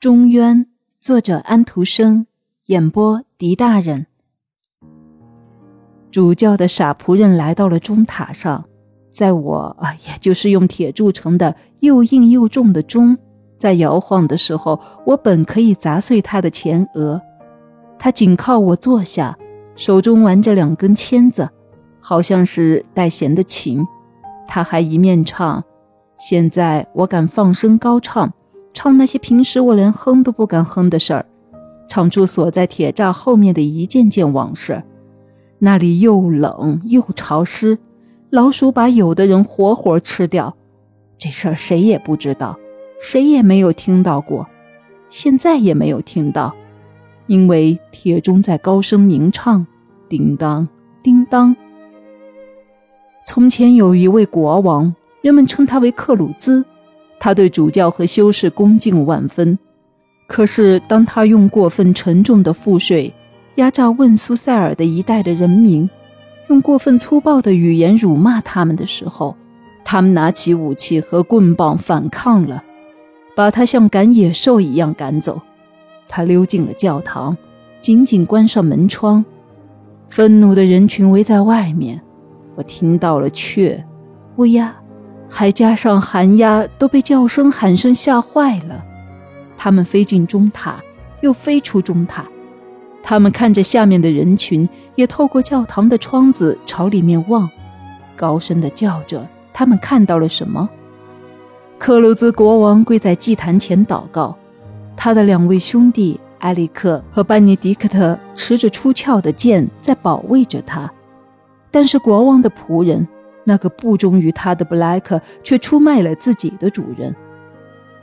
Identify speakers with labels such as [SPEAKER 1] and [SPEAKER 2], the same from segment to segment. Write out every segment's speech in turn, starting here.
[SPEAKER 1] 中渊，作者安徒生，演播狄大人。主教的傻仆人来到了钟塔上，在我啊，也就是用铁铸成的又硬又重的钟，在摇晃的时候，我本可以砸碎他的前额。他紧靠我坐下，手中玩着两根签子，好像是带弦的琴。他还一面唱。现在我敢放声高唱，唱那些平时我连哼都不敢哼的事儿，唱出锁在铁栅后面的一件件往事。那里又冷又潮湿，老鼠把有的人活活吃掉。这事儿谁也不知道，谁也没有听到过，现在也没有听到，因为铁钟在高声鸣唱，叮当叮当。从前有一位国王。人们称他为克鲁兹，他对主教和修士恭敬万分。可是，当他用过分沉重的赋税压榨问苏塞尔的一代的人民，用过分粗暴的语言辱骂他们的时候，他们拿起武器和棍棒反抗了，把他像赶野兽一样赶走。他溜进了教堂，紧紧关上门窗。愤怒的人群围在外面，我听到了雀、乌鸦。还加上寒鸦，都被叫声喊声吓坏了。他们飞进钟塔，又飞出钟塔。他们看着下面的人群，也透过教堂的窗子朝里面望，高声的叫着：“他们看到了什么？”克鲁兹国王跪在祭坛前祷告，他的两位兄弟埃里克和班尼迪克特持着出鞘的剑在保卫着他，但是国王的仆人。那个不忠于他的布莱克却出卖了自己的主人。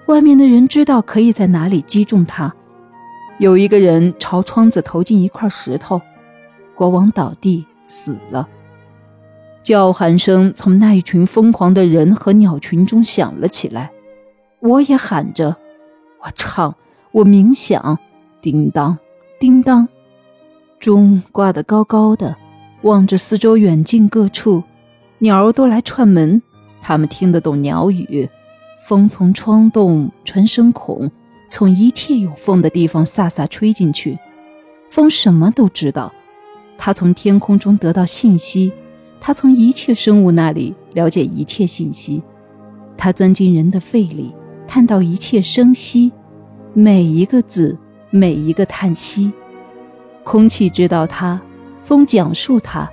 [SPEAKER 1] 外面的人知道可以在哪里击中他。有一个人朝窗子投进一块石头，国王倒地死了。叫喊声从那一群疯狂的人和鸟群中响了起来。我也喊着，我唱，我冥想，叮当，叮当，钟挂得高高的，望着四周远近各处。鸟儿都来串门，他们听得懂鸟语。风从窗洞、传声孔，从一切有缝的地方飒飒吹进去。风什么都知道，它从天空中得到信息，它从一切生物那里了解一切信息，它钻进人的肺里，探到一切声息，每一个字，每一个叹息。空气知道它，风讲述它。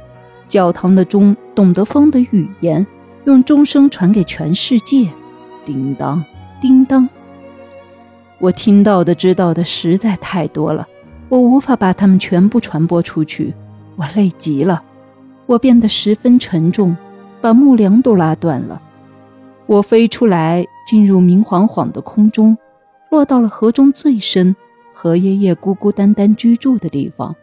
[SPEAKER 1] 教堂的钟懂得风的语言，用钟声传给全世界。叮当，叮当。我听到的、知道的实在太多了，我无法把它们全部传播出去。我累极了，我变得十分沉重，把木梁都拉断了。我飞出来，进入明晃晃的空中，落到了河中最深、河爷爷孤孤单单居住的地方，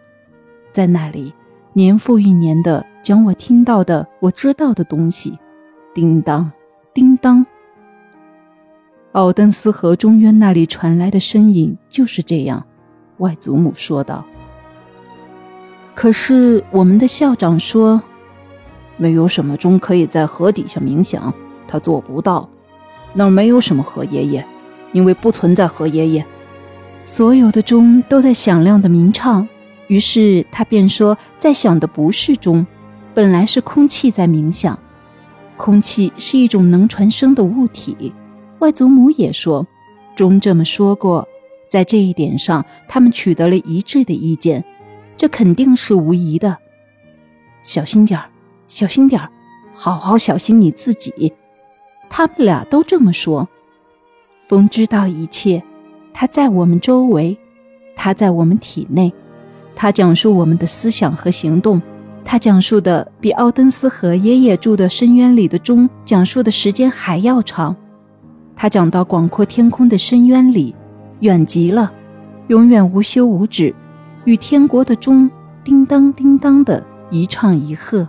[SPEAKER 1] 在那里。年复一年的讲我听到的、我知道的东西，叮当，叮当。奥登斯河中渊那里传来的声音就是这样，外祖母说道。可是我们的校长说，没有什么钟可以在河底下冥想，他做不到。那儿没有什么河爷爷，因为不存在河爷爷。所有的钟都在响亮的鸣唱。于是他便说：“在想的不是钟，本来是空气在冥想。空气是一种能传声的物体。”外祖母也说：“钟这么说过。”在这一点上，他们取得了一致的意见，这肯定是无疑的。小心点儿，小心点儿，好好小心你自己。他们俩都这么说。风知道一切，它在我们周围，它在我们体内。他讲述我们的思想和行动，他讲述的比奥登斯和爷爷住的深渊里的钟讲述的时间还要长。他讲到广阔天空的深渊里，远极了，永远无休无止，与天国的钟叮当叮当的一唱一和。